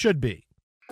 should be.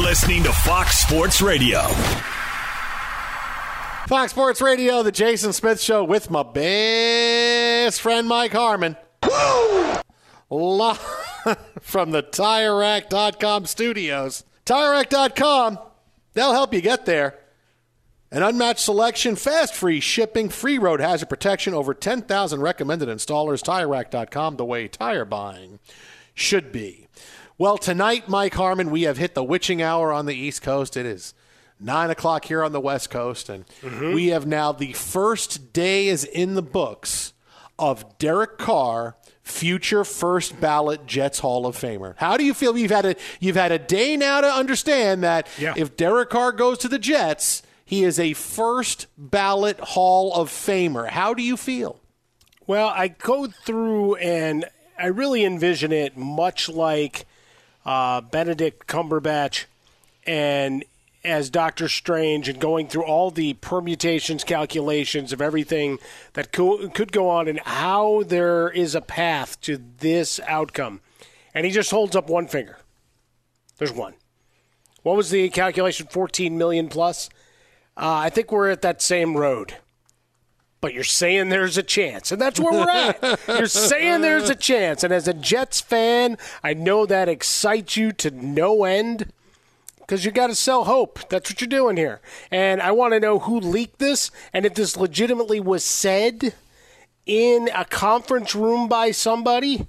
You're listening to Fox Sports Radio. Fox Sports Radio, the Jason Smith Show with my best friend Mike Harmon. Woo! From the TireRack.com studios. TireRack.com, they'll help you get there. An unmatched selection, fast free shipping, free road hazard protection, over 10,000 recommended installers. TireRack.com, the way tire buying should be. Well, tonight, Mike Harmon, we have hit the witching hour on the East Coast. It is nine o'clock here on the West Coast, and Mm-hmm. we have now the first day is in the books of Derek Carr, future first ballot Jets Hall of Famer. How do you feel? You've had a you've had a day now to understand that Yeah. if Derek Carr goes to the Jets, he is a first ballot Hall of Famer. How do you feel? Well, I go through and I really envision it much like uh, Benedict Cumberbatch and as Doctor Strange and going through all the permutations, calculations of everything that co- could go on and how there is a path to this outcome. And he just holds up one finger. There's one. What was the calculation? 14 million plus? Uh, I think we're at that same road but you're saying there's a chance. And that's where we're at. you're saying there's a chance. And as a Jets fan, I know that excites you to no end because you got to sell hope. That's what you're doing here. And I want to know who leaked this and if this legitimately was said in a conference room by somebody.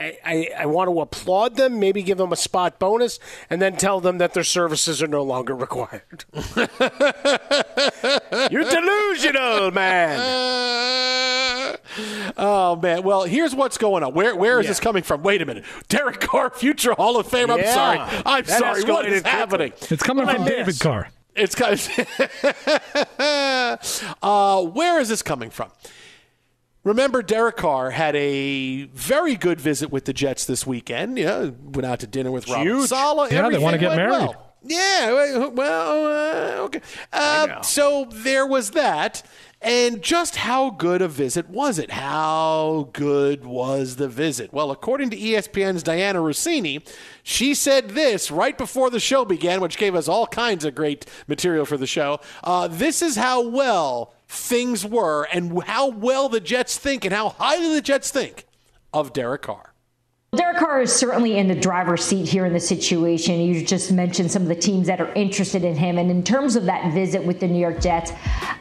I, I, I want to applaud them, maybe give them a spot bonus, and then tell them that their services are no longer required. You're delusional, man. Oh man! Well, here's what's going on. Where where is Yeah. this coming from? Wait a minute, Derek Carr, future Hall of Fame. I'm sorry. I'm That sorry. What escalated is quickly. happening? It's coming What from David miss? Carr. It's kind uh, where is this coming from? Remember, Derek Carr had a very good visit with the Jets this weekend. Yeah, went out to dinner with Robert huge. Saleh. Yeah, they wanna get married. well. Yeah, well, uh, okay. Uh, so there was that. And just how good a visit was it? How good was the visit? Well, according to ESPN's Dianna Russini, she said this right before the show began, which gave us all kinds of great material for the show. Uh, this is how well things were and how well the Jets think and how highly the Jets think of Derek Carr. Derek Carr is certainly in the driver's seat here in the situation. You just mentioned some of the teams that are interested in him. And in terms of that visit with the New York Jets,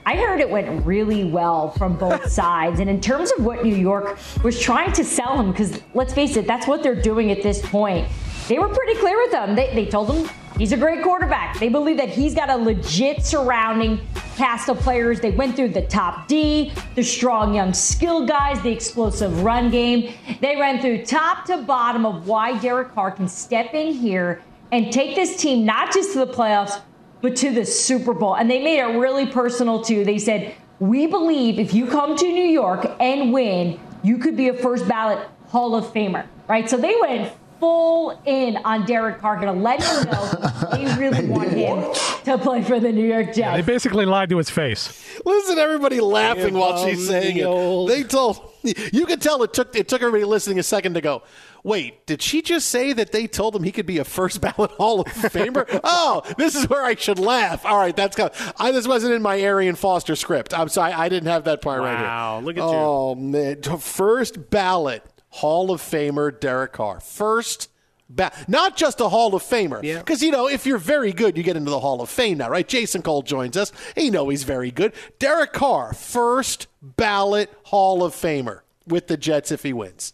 I heard it went really well from both sides. And in terms of what New York was trying to sell him, because let's face it, that's what they're doing at this point. They were pretty clear with him. They, they told him he's a great quarterback. They believe that he's got a legit surrounding cast of players. They went through the top D, the strong young skill guys, the explosive run game. They ran through top to bottom of why Derek Carr can step in here and take this team not just to the playoffs, but to the Super Bowl. And they made it really personal too. They said, We believe if you come to New York and win, you could be a first ballot Hall of Famer, right? So they went full in on Derek Carr, going to let him know they really want him to play for the New York Jets. They basically lied to his face. Listen, everybody laughing while she's saying it. They told you could tell it took it took everybody listening a second to go. Wait, did she just say that they told him he could be a first ballot Hall of Famer? oh, this is where I should laugh. All right, that's good. I, this wasn't in my Arian Foster script. I'm sorry, I didn't have that part right here. Wow, look at you. Oh man, first ballot Hall of Famer Derek Carr. First. Ba- not just a Hall of Famer, Yeah. because you know if you're very good, you get into the Hall of Fame now, right? Jason Cole joins us. He know he's very good. Derek Carr, first ballot Hall of Famer with the Jets if he wins.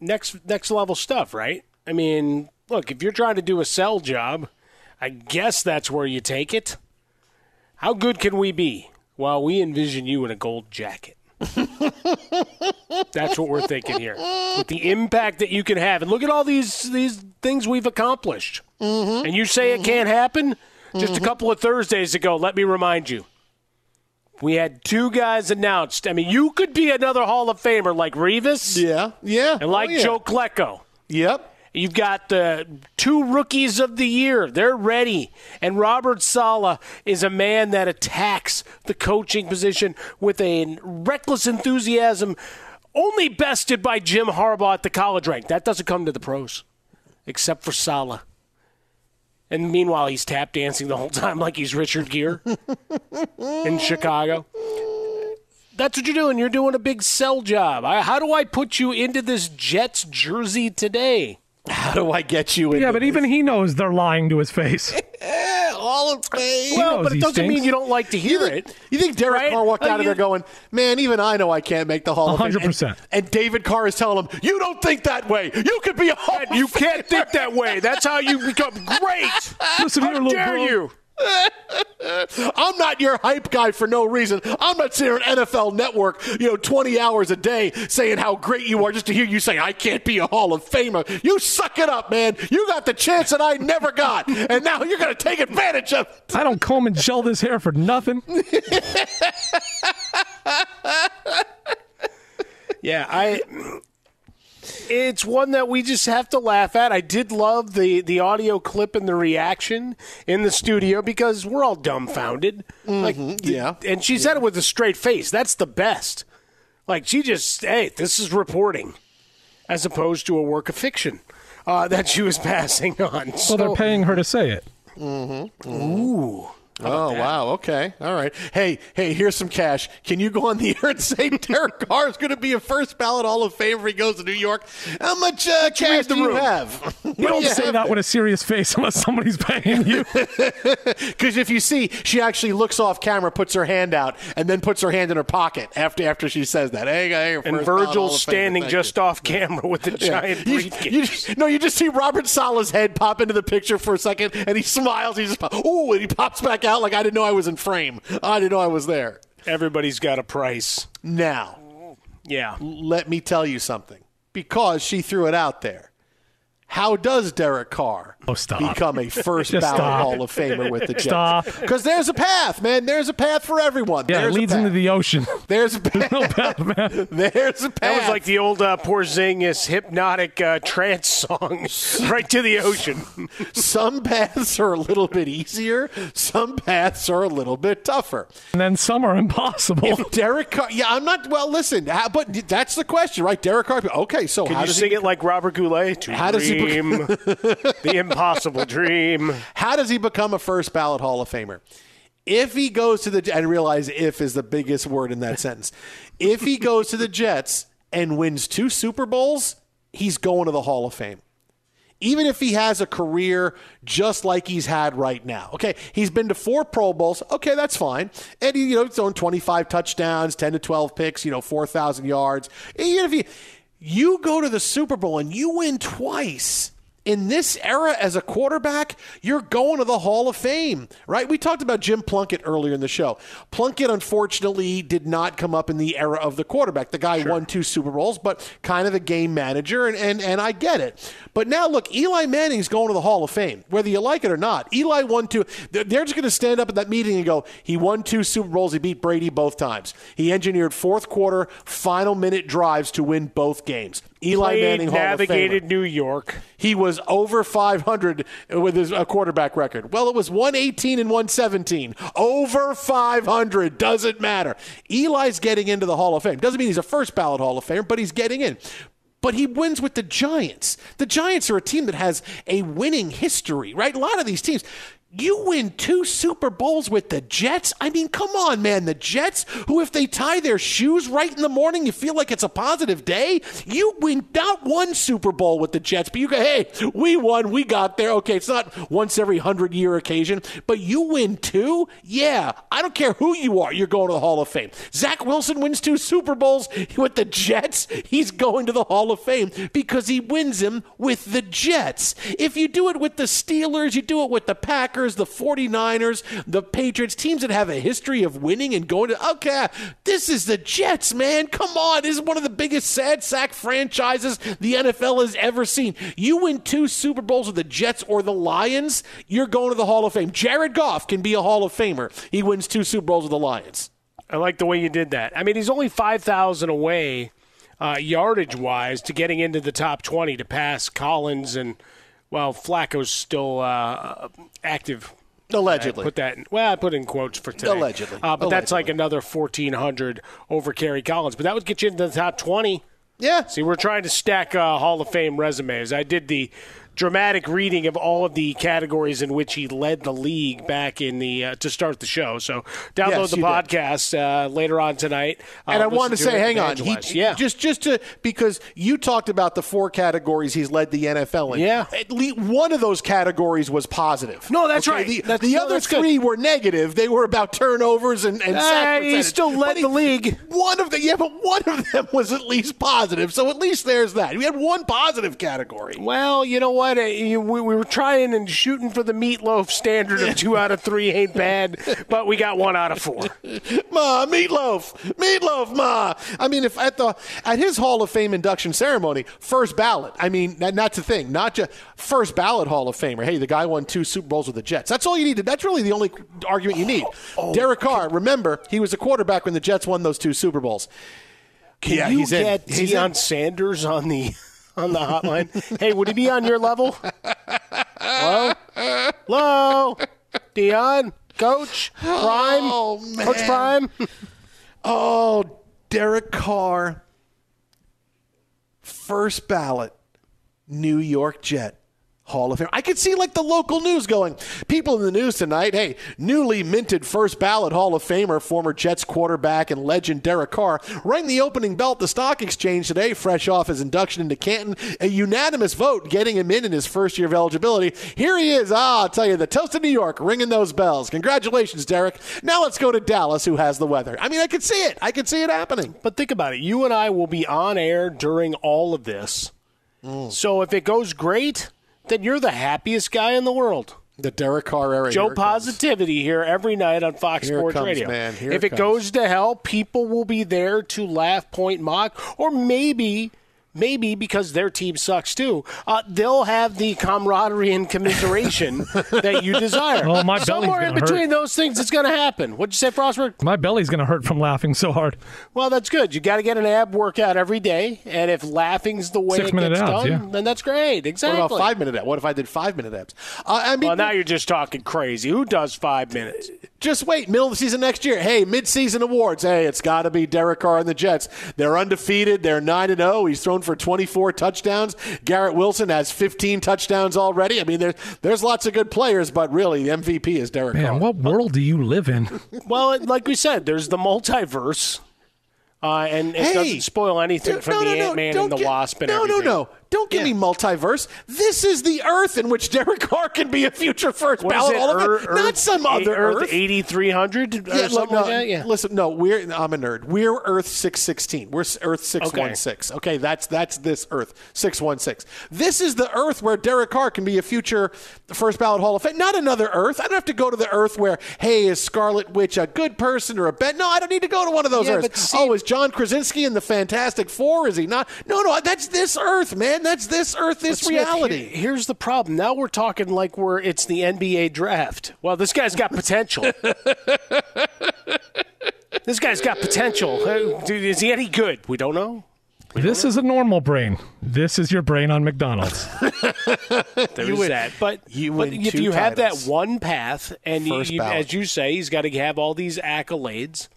next next level stuff, right? I mean, look, if you're trying to do a sell job, I guess that's where you take it. How good can we be? Well, we envision you in a gold jacket. That's what we're thinking here. With the impact that you can have. And look at all these these things we've accomplished. Mm-hmm. And you say it can't mm-hmm. happen? Just a mm-hmm. couple of Thursdays ago, let me remind you. We had two guys announced. I mean, you could be another Hall of Famer like Revis Yeah, yeah, and like Oh, yeah. Joe Klecko. Yep. You've got the two rookies of the year. They're ready. And Robert Saleh is a man that attacks the coaching position with a reckless enthusiasm, only bested by Jim Harbaugh at the college rank. That doesn't come to the pros, except for Saleh. And meanwhile, he's tap dancing the whole time like he's Richard Gere in Chicago. That's what you're doing. You're doing a big sell job. I, how do I put you into this Jets jersey today? How do I get you in? Yeah, but even he knows they're lying to his face. All of Fame. Well, but it doesn't mean you don't like to hear You it. you think Derek Right? Carr walked out of there going, man, even I know I can't make the Hall of Fame. 100%. And, David Carr is telling him, you don't think that way. You could be a Hall You can't think that way. That's how you become great. Listen How dare bro. you? I'm not your hype guy for no reason. I'm not sitting on NFL Network, you know, 20 hours a day saying how great you are just to hear you say, I can't be a Hall of Famer. You suck it up, man. You got the chance that I never got. And now you're going to take advantage of it. I don't comb and gel this hair for nothing. Yeah, I. It's one that we just have to laugh at. I did love the the audio clip and the reaction in the studio because we're all dumbfounded. Mm-hmm. Like, yeah. and she said it with a straight face. That's the best. Like she just, hey, this is reporting, as opposed to a work of fiction uh, that she was passing on. Well, So, they're paying her to say it. Mm-hmm. Mm-hmm. ooh, Oh, wow. Okay. All right. Hey, hey, here's some cash. Can you go on the air and say Derek Carr is going to be a first ballot Hall of Fame if he goes to New York? How much uh, cash the do you room. have? You don't say that with a serious face unless somebody's paying you. Because if you see, she actually looks off camera, puts her hand out, and then puts her hand in her pocket after after she says that. Hey, hey, and Virgil's standing just you. off camera with a giant You- briefcase. you just- no, you just see Robert Saleh's head pop into the picture for a second, and he smiles. He just, oh, and he pops back out like I didn't know I was in frame. I didn't know I was there. Everybody's got a price. Now, Yeah. let me tell you something because she threw it out there. how does Derek Carr Oh, stop. become a first Just ballot stop. Hall of Famer with the Jets? Stop. Because there's a path, man. There's a path for everyone. Yeah, there's it leads into the ocean. There's a path. No path, man. There's a path. That was like the old uh, Porzingis hypnotic uh, trance song, right to the ocean. some paths are a little bit easier. Some paths are a little bit tougher. And then some are impossible. If Derek Carr, yeah, I'm not. Well, listen, how, but that's the question, right? Derek Carr. Okay, so Can how you does sing he? it like Robert Goulet? To How does he dream the impossible dream. How does he become a first ballot Hall of Famer? If he goes to the and realize if is the biggest word in that sentence. If he goes to the Jets and wins two Super Bowls, he's going to the Hall of Fame. Even if he has a career just like he's had right now. Okay, he's been to four Pro Bowls. Okay, that's fine. And he, you know, he's thrown 25 touchdowns, 10 to 12 picks, you know, 4,000 yards. Even if you you go to the Super Bowl and you win twice, in this era as a quarterback, you're going to the Hall of Fame, right? We talked about Jim Plunkett earlier in the show. Plunkett, unfortunately, did not come up in the era of the quarterback. The guy won two Super Bowls, but kind of a game manager, and, and, and I get it. But now, look, Eli Manning's going to the Hall of Fame, whether you like it or not. Eli won two. They're just going to stand up at that meeting and go, he won two Super Bowls. He beat Brady both times. He engineered fourth quarter, final minute drives to win both games. Eli Played, Manning, Hall navigated New York. He was over 500 with his uh, quarterback record. Well, it was 118 and 117. Over 500 doesn't matter. Eli's getting into the Hall of Fame. Doesn't mean he's a first ballot Hall of Famer, but he's getting in. But he wins with the Giants. The Giants are a team that has a winning history, right? A lot of these teams. You win two Super Bowls with the Jets? I mean, come on, man. The Jets, who, if they tie their shoes right in the morning, you feel like it's a positive day. You win not one Super Bowl with the Jets, but you go, hey, we won, we got there. Okay, it's not once every hundred year occasion, but you win two? Yeah, I don't care who you are, you're going to the Hall of Fame. Zach Wilson wins two Super Bowls with the Jets. He's going to the Hall of Fame because he wins them with the Jets. If you do it with the Steelers, you do it with the Packers, the 49ers, the Patriots, teams that have a history of winning and going to, okay, this is the Jets, man. Come on. This is one of the biggest sad sack franchises the NFL has ever seen. You win two Super Bowls with the Jets or the Lions, you're going to the Hall of Fame. Jared Goff can be a Hall of Famer. He wins two Super Bowls with the Lions. I like the way you did that. I mean, he's only 5,000 away uh, yardage wise to getting into the top 20 to pass Collins and, well, Flacco's still uh, active. Allegedly. I put that in, well, I put in quotes for today. Allegedly. Uh, but that's like another 1,400 over Kerry Collins. But that would get you into the top 20. Yeah. See, we're trying to stack uh, Hall of Fame resumes. I did the dramatic reading of all of the categories in which he led the league back in the uh, to start the show. So download Yes, the podcast uh, later on tonight. Uh, And I listen wanted to say, hang on, he, yeah, just just to because you talked about the four categories he's led the NFL in. Yeah. at least one of those categories was positive. No, that's right. The, That's- the no, other that's good. three were negative. They were about turnovers and and Uh, he still led he- the league. One of the yeah, but one of them was at least positive. So at least there's that. We had one positive category. Well, you know what? Uh, you- we, we were trying and shooting for the meatloaf standard of two out of three ain't bad, but we got one out of four. Ma, meatloaf, meatloaf, ma. I mean, if at the at his Hall of Fame induction ceremony, first ballot. I mean, that, that's the thing, not just first ballot Hall of Famer. Hey, the guy won two Super Bowls with the Jets. That's all you need. to- That's really the only argument you need. Oh, Derek Carr, remember, he was a quarterback when the Jets won those two Super Bowls. Can Yeah, you he's in. get He's Deion. Sanders on the on the hotline? hey, would he be on your level? Hello, hello, Dion, Coach Prime, Oh, Coach. Prime. Oh, Derek Carr, first ballot, New York Jet. Hall of Fame. I could see like the local news going. People in the news tonight. Hey, newly minted first ballot Hall of Famer, former Jets quarterback and legend Derek Carr, rang the opening bell at the stock exchange today, fresh off his induction into Canton. A unanimous vote getting him in in his first year of eligibility. Here he is. Ah, I'll tell you, the toast of New York, ringing those bells. Congratulations, Derek. Now let's go to Dallas, who has the weather. I mean, I could see it. I could see it happening. But think about it. You and I will be on air during all of this. Mm. So if it goes great, then you're the happiest guy in the world. The Derek Carr era. Joe Here it comes. Positivity here every night on Fox Here Sports comes, Radio. man. If it it, goes to hell, people will be there to laugh, point, mock, or maybe maybe because their team sucks too, uh, they'll have the camaraderie and commiseration that you desire. Oh, my belly's Somewhere in between hurt. those things, it's going to happen. What'd you say, Frostberg? My belly's going to hurt from laughing so hard. Well, that's good. You got to get an ab workout every day, and if laughing's the way it Six-minute gets abs, done, yeah. then that's great. Exactly. What about five minute abs? What if I did five minute abs? Uh, I mean, Well, now you're just talking crazy. Who does five minutes? Just wait. Middle of the season next year. Hey, mid-season awards. Hey, it's got to be Derek Carr and the Jets. They're undefeated. They're nine and zero. He's thrown for 24 touchdowns. Garrett Wilson has 15 touchdowns already. I mean, there's there's lots of good players, but really, the MVP is Derek Man, Carr. what world do you live in? Well, like we said, there's the multiverse, uh, and it Hey, doesn't spoil anything Dude, from no, the no, no, Ant Man don't and the get- Wasp and no, everything. no, no. Don't give Yeah. me multiverse. This is the Earth in which Derek Carr can be a future first What ballot it? Hall of Earth, Fame. Not some other Earth, Earth. 8300 Yeah, look, no, like? Yeah. Listen, no, we're I'm a nerd. We're Earth six sixteen. We're Earth six one six. Okay, that's that's this Earth six one six. This is the Earth where Derek Carr can be a future first ballot Hall of Fame. Not another Earth. I don't have to go to the Earth where hey is Scarlet Witch a good person or a bad? No, I don't need to go to one of those Yeah, Earths. see- oh, is John Krasinski in the Fantastic Four? Is he not? No, no, that's this Earth, man. That's this Earth. This Smith, reality. here- here's the problem. Now we're talking like we're it's the NBA draft. Well, this guy's got potential. this guy's got potential. Uh, Dude, is he any good? We don't know. This is a normal brain. This is your brain on McDonald's. There You is win- that. But, you but if two you have that one path, and you, you- as you say, he's got to have all these accolades.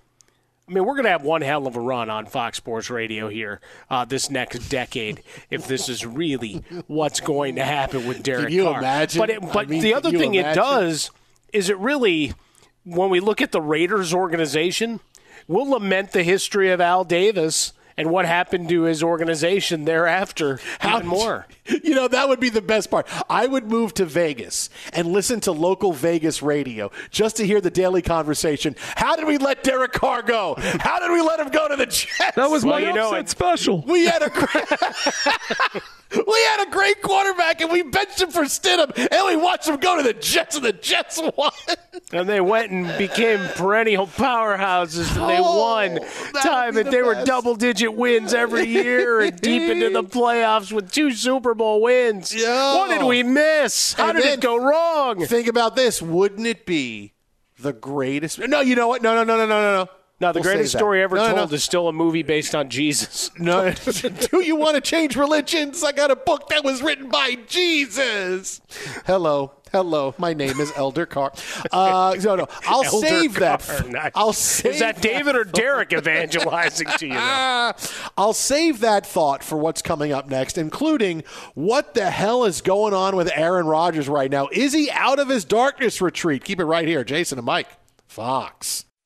I mean, we're going to have one hell of a run on Fox Sports Radio here uh, this next decade if this is really what's going to happen with Derek you Carr. imagine? But, it, I mean, the other thing it does is it really, when we look at the Raiders organization, we'll lament the history of Al Davis and what happened to his organization thereafter even more. You know, that would be the best part. I would move to Vegas and listen to local Vegas radio just to hear the daily conversation. How did we let Derek Carr go? How did we let him go to the Jets? That was Well, my you know, upset it- special. we had a great, we had a great quarterback and we benched him for Stidham and we watched him go to the Jets and the Jets won. And they went and became perennial powerhouses, and they Oh, won that time, and the they were double-digit wins every year, and deep into the playoffs with two Super Bowl wins. Yo. What did we miss? How And did it go wrong? Think about this. Wouldn't it be the greatest? No, you know what? No, no, no, no, no, no, no. No, the We'll greatest story ever No, told no. is still a movie based on Jesus. No, do you want to change religions? I got a book that was written by Jesus. Hello, hello. My name is Elder Carr. Uh, no, no. I'll Elder save that. Carr, nice. I'll save Is that David or Derek evangelizing to you? now? Ah, I'll save that thought for what's coming up next, including what the hell is going on with Aaron Rodgers right now. Is he out of his darkness retreat? Keep it right here, Jason and Mike. Fox.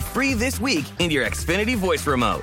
free this week in your Xfinity voice remote.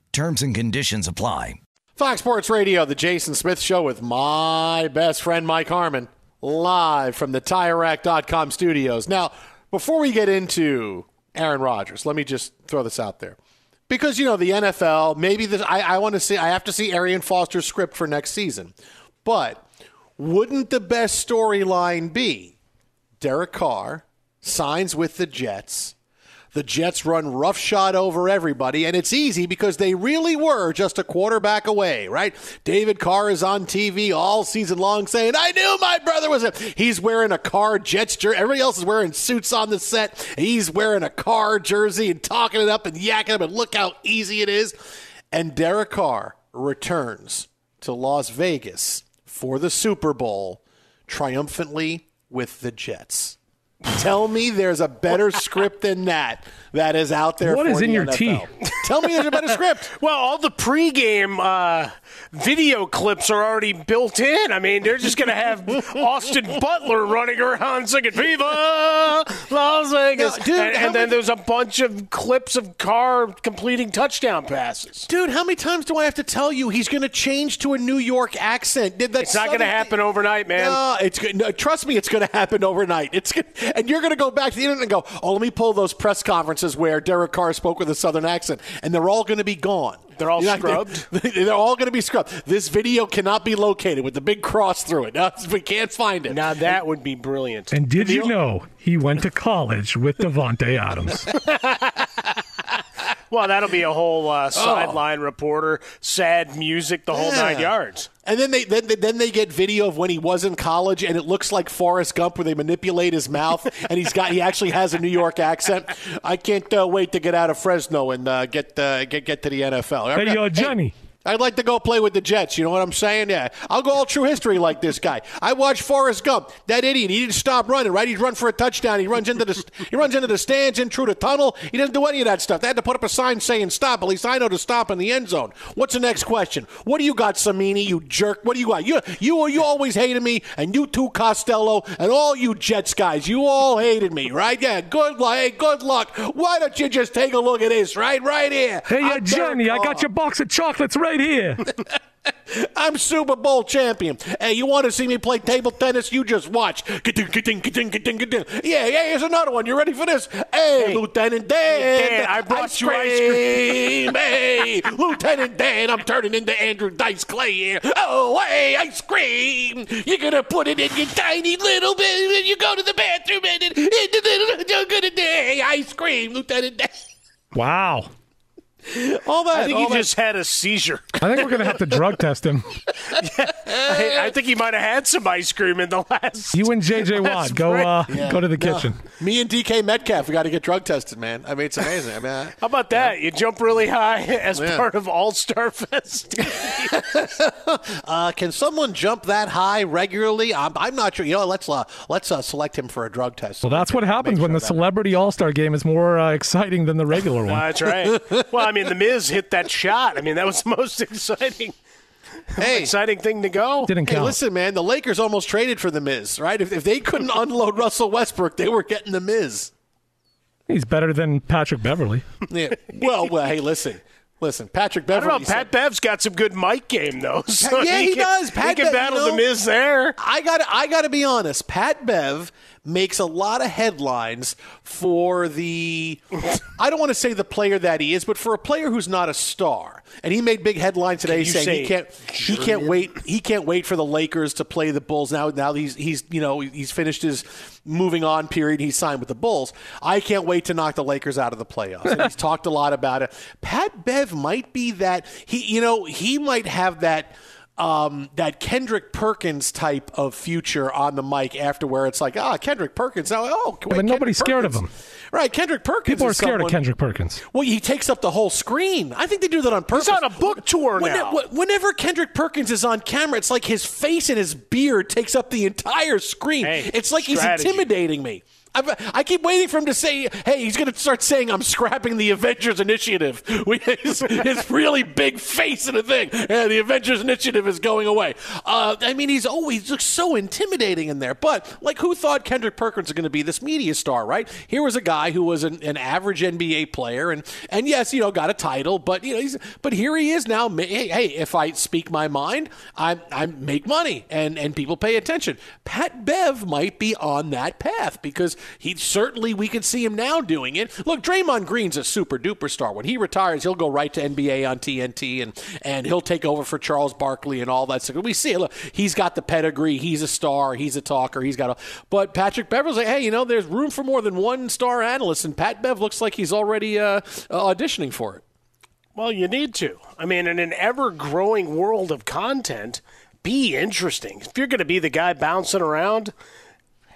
Terms and conditions apply. Fox Sports Radio, the Jason Smith Show with my best friend Mike Harmon, live from the TireRack.com studios. Now, before we get into Aaron Rodgers, let me just throw this out there. Because, you know, the NFL, maybe this, I, I want to see, I have to see Arian Foster's script for next season. But wouldn't the best storyline be Derek Carr signs with the Jets? The Jets run roughshod over everybody, and it's easy because they really were just a quarterback away, right? David Carr is on TV all season long saying, I knew my brother was a. He's wearing a Carr Jets jersey. Everybody else is wearing suits on the set. He's wearing a Carr jersey and talking it up and yakking up, and look how easy it is. And Derek Carr returns to Las Vegas for the Super Bowl triumphantly with the Jets. Tell me there's a better script than that that is out there. What for is the in your NFL. tea? Tell me there's a better script. Well, all the pregame uh, video clips are already built in. I mean, they're just going to have Austin Butler running around singing "Viva Las Vegas," No, dude, and, and then many- there's a bunch of clips of Carr completing touchdown passes. Dude, how many times do I have to tell you he's going to change to a New York accent? Did that It's not going to happen overnight, man. No, it's good. No, trust me, it's going to happen overnight. It's gonna, and you're going to go back to the internet and go, "Oh, let me pull those press conferences where Derek Carr spoke with a Southern accent," and they're all going to be gone. They're all You're not- scrubbed? They're all going to be scrubbed. This video cannot be located with the big cross through it. No, we can't find it. Now that would be brilliant. And did you know he went to college with Davante Adams? Well, that'll be a whole uh, sideline reporter, sad music, the whole Oh. Yeah. nine yards. And then they then, then they get video of when he was in college, and it looks like Forrest Gump, where they manipulate his mouth, and he's got he actually has a New York accent. I can't uh, wait to get out of Fresno and uh, get uh, get get to the NFL. Hey, yo, Johnny. I'd like to go play with the Jets. You know what I'm saying? Yeah, I'll go all true history like this guy. I watched Forrest Gump. That idiot. He didn't stop running. Right? He'd run for a touchdown. He runs into the he runs into the stands, in through the tunnel. He doesn't do any of that stuff. They had to put up a sign saying stop. At least I know to stop in the end zone. What's the next question? What do you got, Cimini? You jerk. What do you got? You you you always hated me, and you too, Costello, and all you Jets guys. You all hated me, right? Yeah. Good luck. Hey, good luck. Why don't you just take a look at this? Right, right here. Hey, uh, I'm Johnny, I got your box of chocolates right here. I'm Super Bowl champion. Hey, you want to see me play table tennis? You just watch. Ka-ding, ka-ding, ka-ding, ka-ding, ka-ding. Yeah, yeah, here's another one. You ready for this? Hey, Lieutenant Dan. Dan, I brought ice you ice cream. hey, Lieutenant Dan, I'm turning into Andrew Dice Clay here. Oh, hey, ice cream. You're going to put it in your tiny little bit and you go to the bathroom and it, it, you're going to hey, ice cream, Lieutenant Dan. Wow. All that. I think all he that. just had a seizure. I think we're going to have to drug test him. I, I think he might have had some ice cream in the last. You and JJ Watt, go uh, Yeah. go to the No. kitchen. Me and DK Metcalf, we got to get drug tested, man. I mean, it's amazing. I mean, I- How about that? You jump really high as Yeah. part of All Star Fest. uh, can someone jump that high regularly? I'm, I'm not sure. You know, let's uh, let's uh, select him for a drug test. Well, that's what happens when the celebrity all star game is more uh, exciting than the regular one. That's right. Well, I mean, the Miz hit that shot. I mean, that was the most exciting, Hey. exciting thing to go. Didn't Hey, count. listen, man. The Lakers almost traded for the Miz, right? If, if they couldn't unload Russell Westbrook, they were getting the Miz. He's better than Patrick Beverley. Yeah. Well, well, hey, listen. Listen, Patrick I Beverley. don't know. said- Pat Bev's got some good mic game though. So yeah, he, can, does. Pat he can Bev, battle you know, the Miz there. I got. I got to be honest. Pat Bev makes a lot of headlines for the. I don't want to say the player that he is, but for a player who's not a star, and he made big headlines today saying say he can't. He can't wait. He can't wait for the Lakers to play the Bulls. Now, now he's he's you know he's finished his moving on period. He's signed with the Bulls. I can't wait to knock the Lakers out of the playoffs. And he's talked a lot about it. Pat Bev might be that. He you know he might have that um, that Kendrick Perkins type of future on the mic after where it's like, ah, Kendrick Perkins. Now, oh, wait, but nobody's Kendrick scared of him. Right, Kendrick Perkins. People are scared someone- of Kendrick Perkins. Well, he takes up the whole screen. I think they do that on purpose. He's on a book tour When- now. wh- Whenever Kendrick Perkins is on camera, it's like his face and his beard takes up the entire screen. Hey, it's like strategy. he's intimidating me. I've, I keep waiting for him to say, "Hey, he's going to start saying I'm scrapping the Avengers Initiative." We, his, his really big face and a thing. Yeah, the Avengers Initiative is going away. Uh, I mean, he's always looks so intimidating in there. But like, who thought Kendrick Perkins was going to be this media star? Right here was a guy who was an, an average NBA player, and and yes, you know, got a title, but you know, he's but here he is now. Hey, hey if I speak my mind, I I make money, and and people pay attention. Pat Bev might be on that path because he certainly we can see him now doing it. Look, Draymond Green's a super duper star. When he retires, he'll go right to NBA on TNT, and and he'll take over for Charles Barkley and all that stuff. We see it. Look, he's got the pedigree. He's a star. He's a talker. He's got a. But Patrick Bever's like, hey, you know, there's room for more than one star analyst, and Pat Bev looks like he's already uh, auditioning for it. Well, you need to. I mean, in an ever growing world of content, be interesting. If you're going to be the guy bouncing around,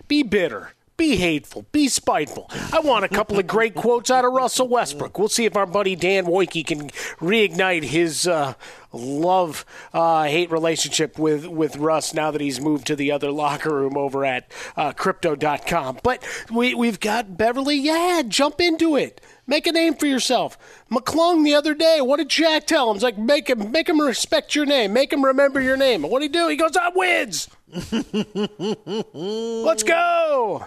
be bitter. Be hateful. Be spiteful. I want a couple of great quotes out of Russell Westbrook. We'll see if our buddy Dan Woike can reignite his uh, love uh, hate relationship with, with Russ now that he's moved to the other locker room over at uh, crypto.com. But we, we've got Beverley. Yeah, jump into it. Make a name for yourself. McClung the other day, what did Jack tell him? He's like, make him, make him respect your name. Make him remember your name. What did he do? He goes, I wins. Let's go.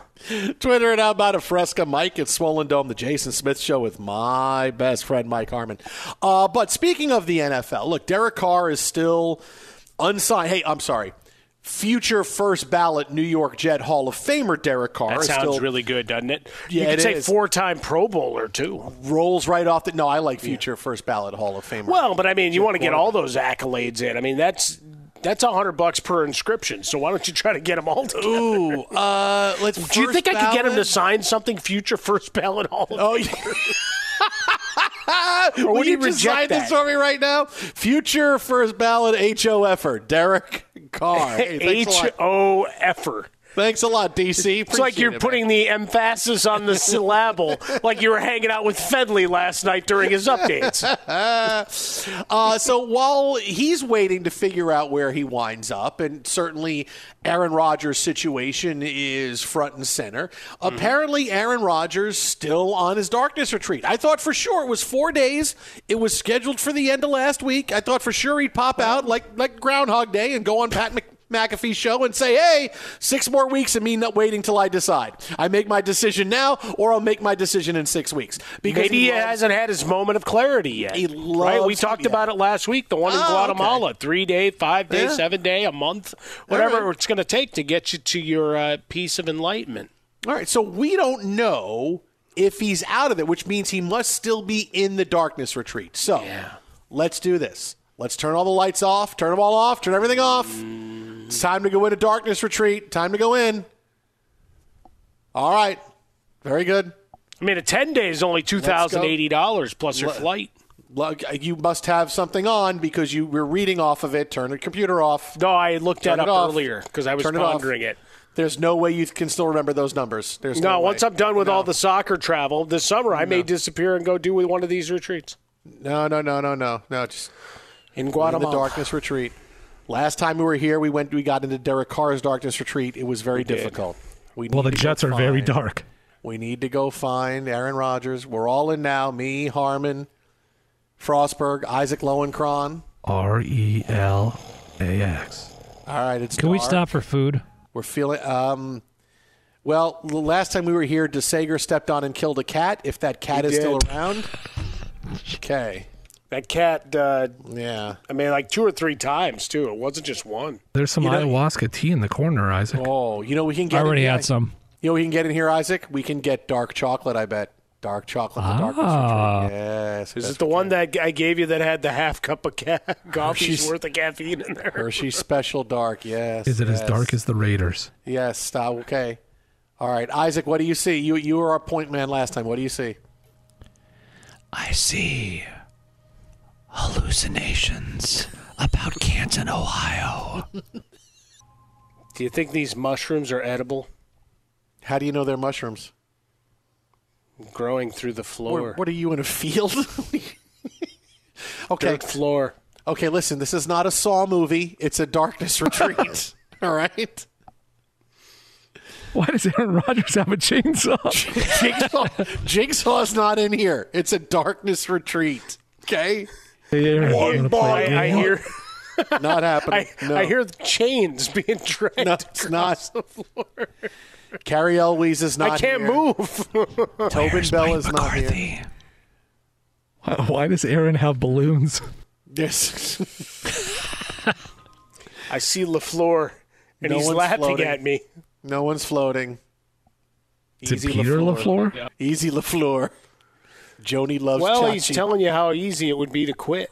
Twitter and out about a Fresca Mike at Swollen Dome, the Jason Smith Show with my best friend Mike Harmon. Uh, but speaking of the NFL, look, Derek Carr is still unsigned. Hey, I'm sorry. Future first ballot New York Jet Hall of Famer Derek Carr That sounds still really good, doesn't it? Yeah, you could say four-time Pro Bowler too. rolls right off the. No, I like future first ballot Hall of Famer. Well, but I mean, you want to get all those accolades in. I mean, that's that's a hundred bucks per inscription. So why don't you try to get them all together? Ooh, uh, let's. Do you think I could get him to sign something future first ballot Hall of Oh, Fame? Will would you you just sign this for me right now? Future first ballot HOFer, Derek A H. O Effer. Thanks a lot, DC. It's like you're putting the emphasis on the syllable, like you were hanging out with Fedley last night during his updates. uh, so while he's waiting to figure out where he winds up, and certainly Aaron Rodgers' situation is front and center, Mm-hmm. apparently Aaron Rodgers still on his darkness retreat. I thought for sure it was four days. It was scheduled for the end of last week. I thought for sure he'd pop out like like Groundhog Day and go on Pat Mc- McAfee's show and say, hey, six more weeks and me not waiting till I decide. I make my decision now, or I'll make my decision in six weeks. Because Maybe he loves- hasn't had his moment of clarity yet. He loves right? We talked yeah. about it last week. The one in Oh, Guatemala, three day, five day, Yeah. seven day, a month, whatever right. it's going to take to get you to your uh, piece of enlightenment. All right, so we don't know if he's out of it, which means he must still be in the darkness retreat. So yeah. let's do this. Let's turn all the lights off, turn them all off, turn everything off. It's time to go into darkness retreat. Time to go in. All right. Very good. I mean, a ten day is only two thousand eighty dollars plus your Let- flight. Look, You must have something on because you were reading off of it. Turn the computer off. No, I looked Turn that it up earlier because I was Turn it pondering it. There's no way you can still remember those numbers. There's No, no, once. I'm done with No. all the soccer travel this summer, I may disappear and go do with one of these retreats No, no, no, no, no, no. Just in in Guatemala. the darkness retreat. Last time we were here, we went. We got into Derek Carr's darkness retreat. It was very difficult. We Well, the need to go Jets are very dark. We need to go find Aaron Rodgers. We're all in now. Me, Harmon, Frostberg, Isaac Lowenkron. R E L A X. All right, it's Can we stop for food? We're feeling. Um, well, the last time we were here, DeSager stepped on and killed a cat. If that cat He is still around, okay. That cat, uh, yeah. I mean, like two or three times, too. It wasn't just one. There's some You know- ayahuasca tea in the corner, Isaac. Oh, you know we can get. I get. already in had some. You know we can get in here, Isaac. We can get dark chocolate. I bet dark chocolate. The Ah. retreat. Yes. Is it the one that I gave you that had the half cup of ca- coffee's Hershey's- worth of caffeine in there? Hershey Special Dark. Yes. Is it as dark as the Raiders? Yes. Stop. Okay. All right, Isaac. What do you see? You you were our point man last time. What do you see? I see hallucinations about Canton, Ohio. Do you think these mushrooms are edible? How do you know they're mushrooms? Growing through the floor. What, what are you in a field? okay. Dirt floor. Okay, listen. This is not a Saw movie. It's a Darkness Retreat. All right. Why does Aaron Rodgers have a chainsaw? Jigsaw, Jigsaw's not in here. It's a Darkness Retreat. Okay. Hey, Aaron, One wanna play boy. I hear. Not happening. I, no. I hear the chains being dragged No, it's across not. the floor. Cary Elwes is not I can't here. move. Tobin Where's Bell Mike is not here. Why, why does Aaron have balloons? Yes. I see LaFleur, and No he's one's laughing floating. at me. no one's floating. Is it Peter LaFleur? Easy LaFleur. Joni loves Well, he's telling you how easy it would be to quit.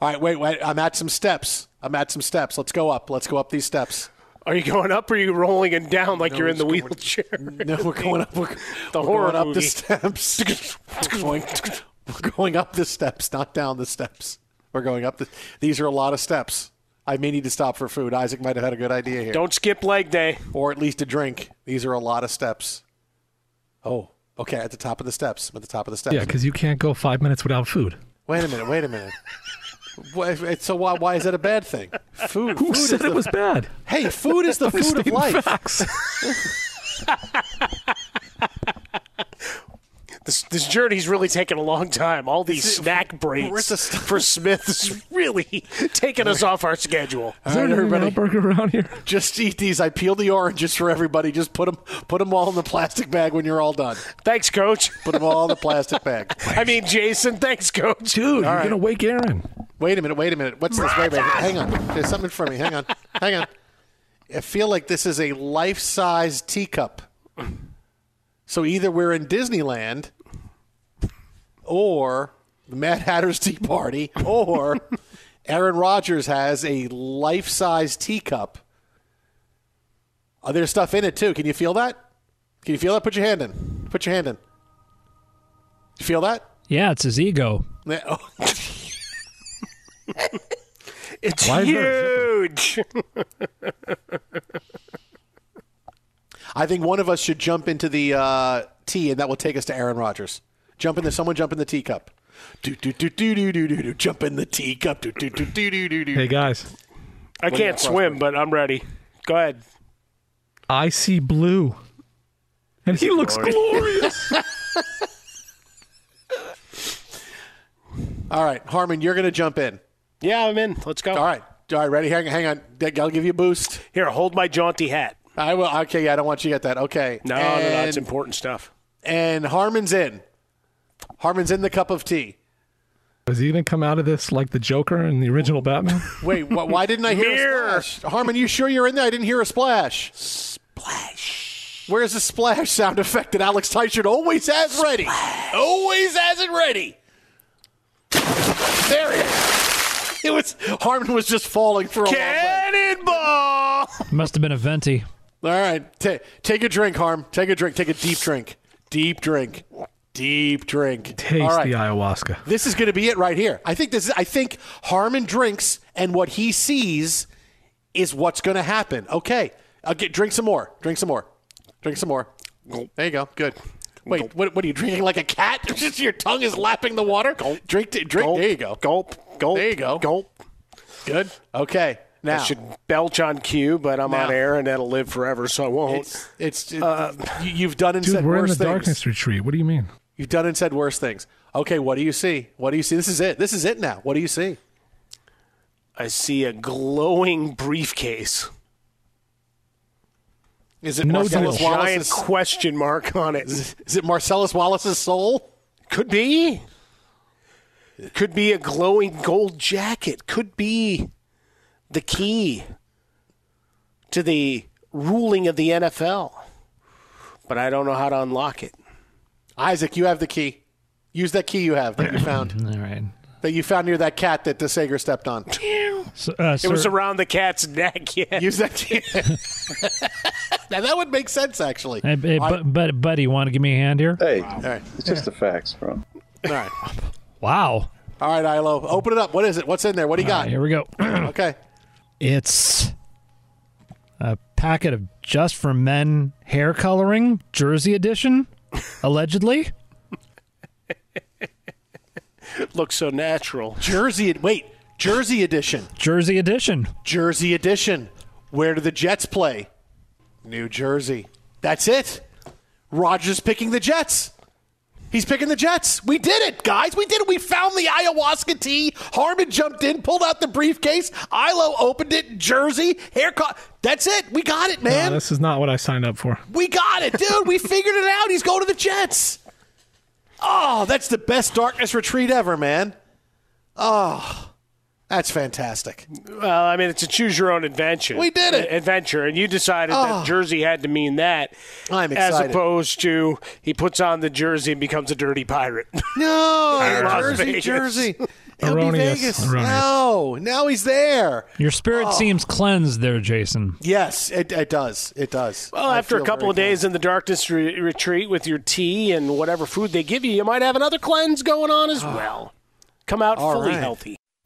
All right, wait, wait. I'm at some steps. I'm at some steps. Let's go up. Let's go up these steps. Are you going up or are you rolling and down like you're in the going- wheelchair? No, we're going up. We're, The we're horror going up movie. the steps. we're, going, we're going up the steps, not down the steps. We're going up the. These are a lot of steps. I may need to stop for food. Isaac might have had a good idea here. Don't skip leg day. or at least a drink. These are a lot of steps. Oh, okay. At the top of the steps. At the top of the steps. Yeah, because you can't go five minutes without food. Wait a minute. Wait a minute. Why- So why, why is that a bad thing? Food. Who food said it the- was bad? Hey, food is the food of life. Facts. This, this journey's really taken a long time. All these This snack breaks the st- for Smith is really taking us off our schedule. Is there right, everybody. everybody burger around here? Just eat these. I peeled the oranges for everybody. Just put them, put them all in the plastic bag when you're all done. Thanks, Coach. Put them all in the plastic bag. I mean, Jason. Thanks, Coach. Dude, you're right. gonna wake Aaron. Wait a minute. Wait a minute. What's this? Wait, wait. Hang on. There's something for me. Hang on. Hang on. I feel like this is a life-size teacup. So either we're in Disneyland, or the Mad Hatter's Tea Party, or Aaron Rodgers has a life-size teacup. Oh, there's stuff in it too. Can you feel that? Can you feel that? Put your hand in. Put your hand in. You feel that? Yeah, it's his ego. Yeah, oh. It's huge. I think one of us should jump into the uh, tea, and that will take us to Aaron Rodgers. Jump in the someone jump in the teacup. Do do do do do do do do. Jump in the teacup. Do do do do do do do. Hey guys, I can't swim, but I'm ready. Go ahead. I see blue, and he looks glorious. All right, Harmon, you're going to jump in. Yeah, I'm in. Let's go. All right, all right, ready? Hang, hang on. I'll give you a boost. Here, hold my jaunty hat. I will. Okay, yeah, I don't want you to get that. Okay. No, no, no. It's And- important stuff. And Harmon's in. Harmon's in the cup of tea. Is he gonna come out of this like the Joker in the original Batman? Wait, wh- why didn't I hear Mirror. a splash? Harmon, you sure you're in there? I didn't hear a splash. Splash. Where's the splash sound effect that Alex Teichert always has ready? Always has it ready. There it is. It was Harmon was just falling for a. Cannonball! Must have been a venti. All right, ta take a drink, Harm. Take a drink. Take a deep drink. Deep drink. Deep drink. Taste All right. the ayahuasca. This is going to be it right here. I think this. Is, I think Harmon drinks, and what he sees is what's going to happen. Okay, I'll get drink some more. Drink some more. Drink some more. There you go. Good. Wait, what, what are you drinking like a cat? Just your tongue is lapping the water. Drink, drink. Gulp. There you go. Gulp. Gulp. There you go. Gulp. Good. Okay. Now I should belch on cue, but I'm Now. on air and that'll live forever, so I won't. it's it's uh, it, you, you've done and Dude, said we're in the things. darkness retreat. What do you mean? You've done and said worse things. Okay, what do you see? What do you see? This is it. This is it now. What do you see? I see a glowing briefcase. Is it No Marcellus deal. Giant Wallace's? question mark on it. Is it Marcellus Wallace's soul? Could be. Could be a glowing gold jacket. Could be the key to the ruling of the NFL. But I don't know how to unlock it. Isaac, you have the key. Use that key you have that you found. All right. That you found near that cat that the Sager stepped on. So, uh, It was around the cat's neck. Yeah. Use that key. now that would make sense, actually. Hey, hey, I- bu- bud, buddy, you want to give me a hand here? Hey, All right. it's just the facts, bro. All right. Wow. All right, Ilo. Open it up. What is it? What's in there? What do you All got? right, here we go. okay. It's a packet of just for men hair coloring, Jersey edition, allegedly. Looks so natural. Jersey. Wait. Jersey edition. Jersey edition. Jersey edition. Where do the Jets play? New Jersey. That's it. Rodgers picking the Jets. He's picking the Jets. We did it, guys. We did it. We found the ayahuasca tea. Harmon jumped in, pulled out the briefcase. Ilo opened it. Jersey haircut. That's it. We got it, No, man. this is not what I signed up for. We got it, dude. We figured it out. He's going to the Jets. Oh, that's the best darkness retreat ever, man. Oh, that's fantastic. Well, I mean, it's a choose your own adventure. We did it. Adventure, and you decided Oh. that ah. Jersey had to mean that. I'm excited. As opposed to he puts on the jersey and becomes a dirty pirate. No, Jersey, Vegas. Jersey. It'll Erroneous, Vegas. erroneous. No, now he's there. Your spirit Oh. seems cleansed there, Jason. Yes, it, it does. It does. Well, I after a couple of days in the darkness re- retreat with your tea and whatever food they give you, you might have another cleanse going on as ah. well. Come out All fully right. healthy.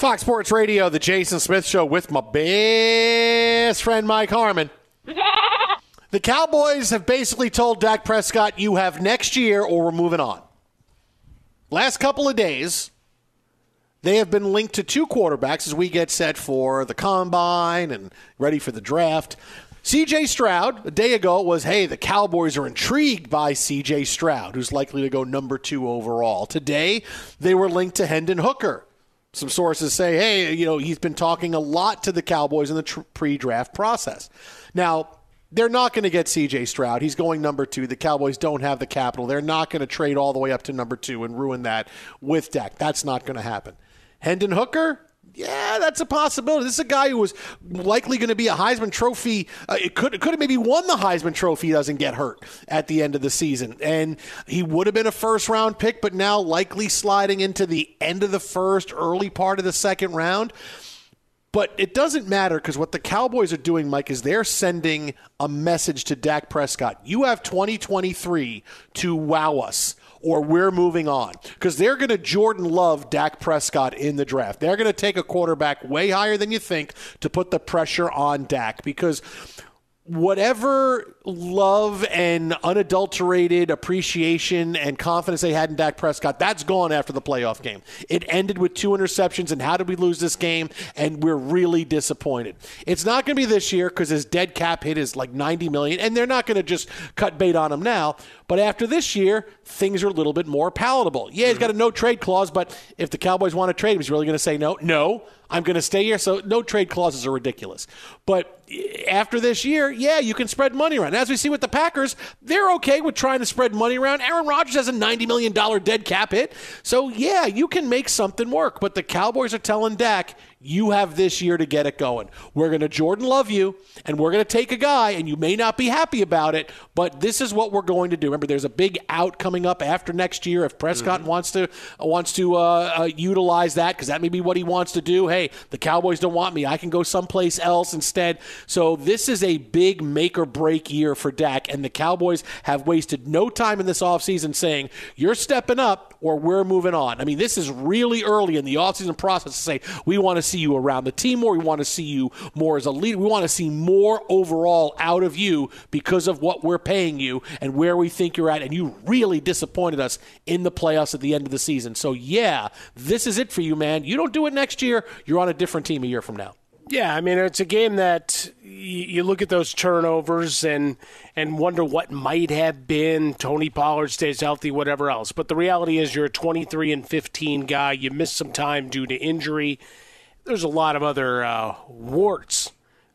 Fox Sports Radio, the Jason Smith Show with my best friend Mike Harmon. The Cowboys have basically told Dak Prescott, you have next year or we're moving on. Last couple of days, they have been linked to two quarterbacks as we get set for the combine and ready for the draft. CJ Stroud, a day ago, was hey, the Cowboys are intrigued by CJ Stroud, who's likely to go number two overall. Today, they were linked to Hendon Hooker. Some sources say, hey, you know, he's been talking a lot to the Cowboys in the tr- pre draft process. Now, they're not going to get CJ Stroud. He's going number two. The Cowboys don't have the capital. They're not going to trade all the way up to number two and ruin that with Dak. That's not going to happen. Hendon Hooker, yeah, that's a possibility. This is a guy who was likely going to be a Heisman Trophy. Uh, it could could have maybe won the Heisman Trophy. Doesn't get hurt at the end of the season, and he would have been a first round pick, but now likely sliding into the end of the first, early part of the second round. But it doesn't matter because what the Cowboys are doing, Mike, is they're sending a message to Dak Prescott. You have 2023 to wow us or we're moving on. Because they're going to Jordan Love Dak Prescott in the draft. They're going to take a quarterback way higher than you think to put the pressure on Dak because whatever love and unadulterated appreciation and confidence they had in Dak Prescott, that's gone after the playoff game. It ended with two interceptions, and how did we lose this game? And we're really disappointed. It's not going to be this year because his dead cap hit is like 90 million, and they're not going to just cut bait on him now. But after this year, things are a little bit more palatable. Yeah, he's got a no trade clause, but if the Cowboys want to trade him, he's really going to say no. No, I'm going to stay here. So no trade clauses are ridiculous. But eh, after this year, yeah, you can spread money around. As we see with the Packers, they're okay with trying to spread money around. Aaron Rodgers has a $90 million dead cap hit. So yeah, you can make something work. But the Cowboys are telling Dak, you have this year to get it going. We're going to Jordan love you, and we're going to take a guy, and you may not be happy about it, but this is what we're going to do. Remember, there's a big out coming up after next year if Prescott mm-hmm. wants to wants to uh, uh, utilize that because that may be what he wants to do. Hey, the Cowboys don't want me. I can go someplace else instead. So this is a big make or break year for Dak, and the Cowboys have wasted no time in this offseason saying you're stepping up or we're moving on. I mean, this is really early in the offseason process to say we want to see you around the team more. We want to see you more as a leader. We want to see more overall out of you because of what we're paying you and where we think you're at. And you really disappointed us in the playoffs at the end of the season. So, yeah, this is it for you, man. You don't do it next year, you're on a different team a year from now. Yeah, I mean it's a game that you look at those turnovers and and wonder what might have been. Tony Pollard stays healthy, whatever else. But the reality is, you're a 23 and 15 guy. You missed some time due to injury there's a lot of other uh, warts,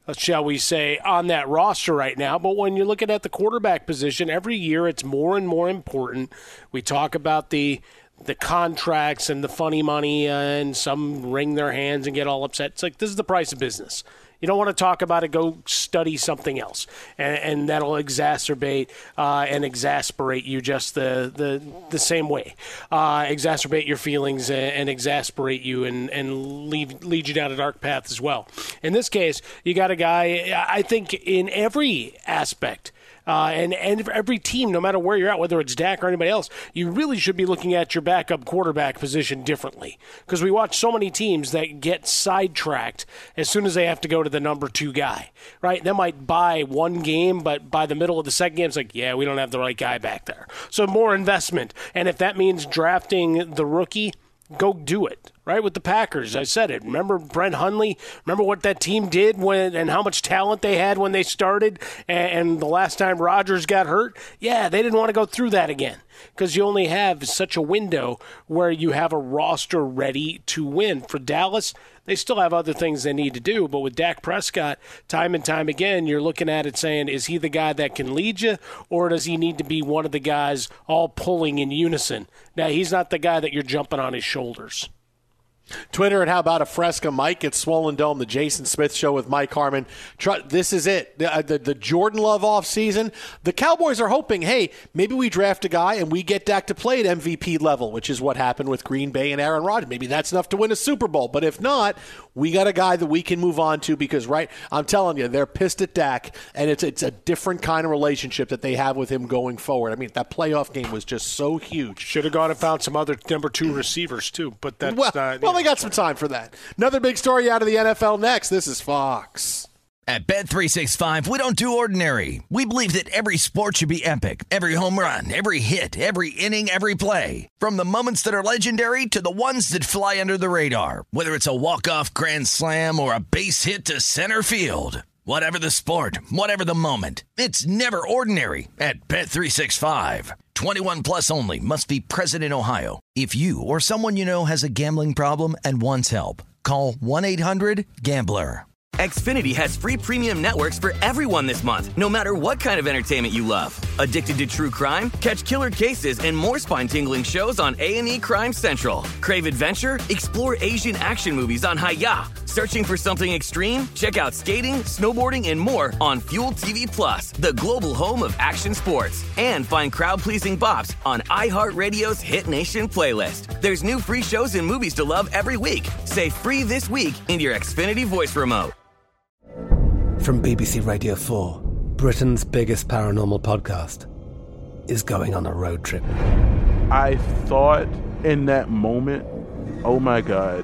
uh, shall we say, on that roster right now. But when you're looking at the quarterback position, every year it's more and more important. We talk about the the contracts and the funny money, uh, and some wring their hands and get all upset. It's like this is the price of business. You don't want to talk about it, go study something else. And, and that'll exacerbate uh, and exasperate you just the, the, the same way. Uh, exacerbate your feelings and, and exasperate you and, and lead, lead you down a dark path as well. In this case, you got a guy, I think, in every aspect uh, and and every team, no matter where you're at, whether it's Dak or anybody else, you really should be looking at your backup quarterback position differently because we watch so many teams that get sidetracked as soon as they have to go to the number two guy. Right? They might buy one game, but by the middle of the second game, it's like, yeah, we don't have the right guy back there. So more investment, and if that means drafting the rookie go do it right with the packers. I said it. Remember Brett Hundley? Remember what that team did when and how much talent they had when they started and, and the last time rodgers got hurt? Yeah they didn't want to go through that again because you only have such a window where you have a roster ready to win. For dallas they still have other things they need to do. But with Dak Prescott, time and time again, you're looking at it saying, is he the guy that can lead you, or does he need to be one of the guys all pulling in unison? Now, he's not the guy that you're jumping on his shoulders. Twitter and how about a fresca, Mike? It's Swollen Dome, the Jason Smith Show with Mike Harmon. This is it. The, uh, the, the Jordan Love off season. The Cowboys are hoping, hey, maybe we draft a guy and we get Dak to play at MVP level, which is what happened with Green Bay and Aaron Rodgers. Maybe that's enough to win a Super Bowl. But if not, we got a guy that we can move on to because, right, I'm telling you, they're pissed at Dak, and it's it's a different kind of relationship that they have with him going forward. I mean, that playoff game was just so huge. Should have gone and found some other number two receivers too, but that's well, not, well, they got some time for that. Another big story out of the NFL next. This is Fox. At Bed 365, we don't do ordinary. We believe that every sport should be epic. Every home run, every hit, every inning, every play. From the moments that are legendary to the ones that fly under the radar. Whether it's a walk-off grand slam or a base hit to center field. Whatever the sport, whatever the moment. It's never ordinary at Bet365. 21 plus only must be present in Ohio. If you or someone you know has a gambling problem and wants help, call 1-800-GAMBLER. Xfinity has free premium networks for everyone this month, no matter what kind of entertainment you love. Addicted to true crime? Catch killer cases and more spine-tingling shows on A&E Crime Central. Crave adventure? Explore Asian action movies on Hi-YAH. Searching for something extreme? Check out skating, snowboarding, and more on Fuel TV Plus, the global home of action sports. And find crowd-pleasing bops on iHeartRadio's Hit Nation playlist. There's new free shows and movies to love every week. Say free this week in your Xfinity voice remote. From BBC Radio 4, Britain's biggest paranormal podcast is going on a road trip. I thought in that moment, oh my God,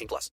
18 plus.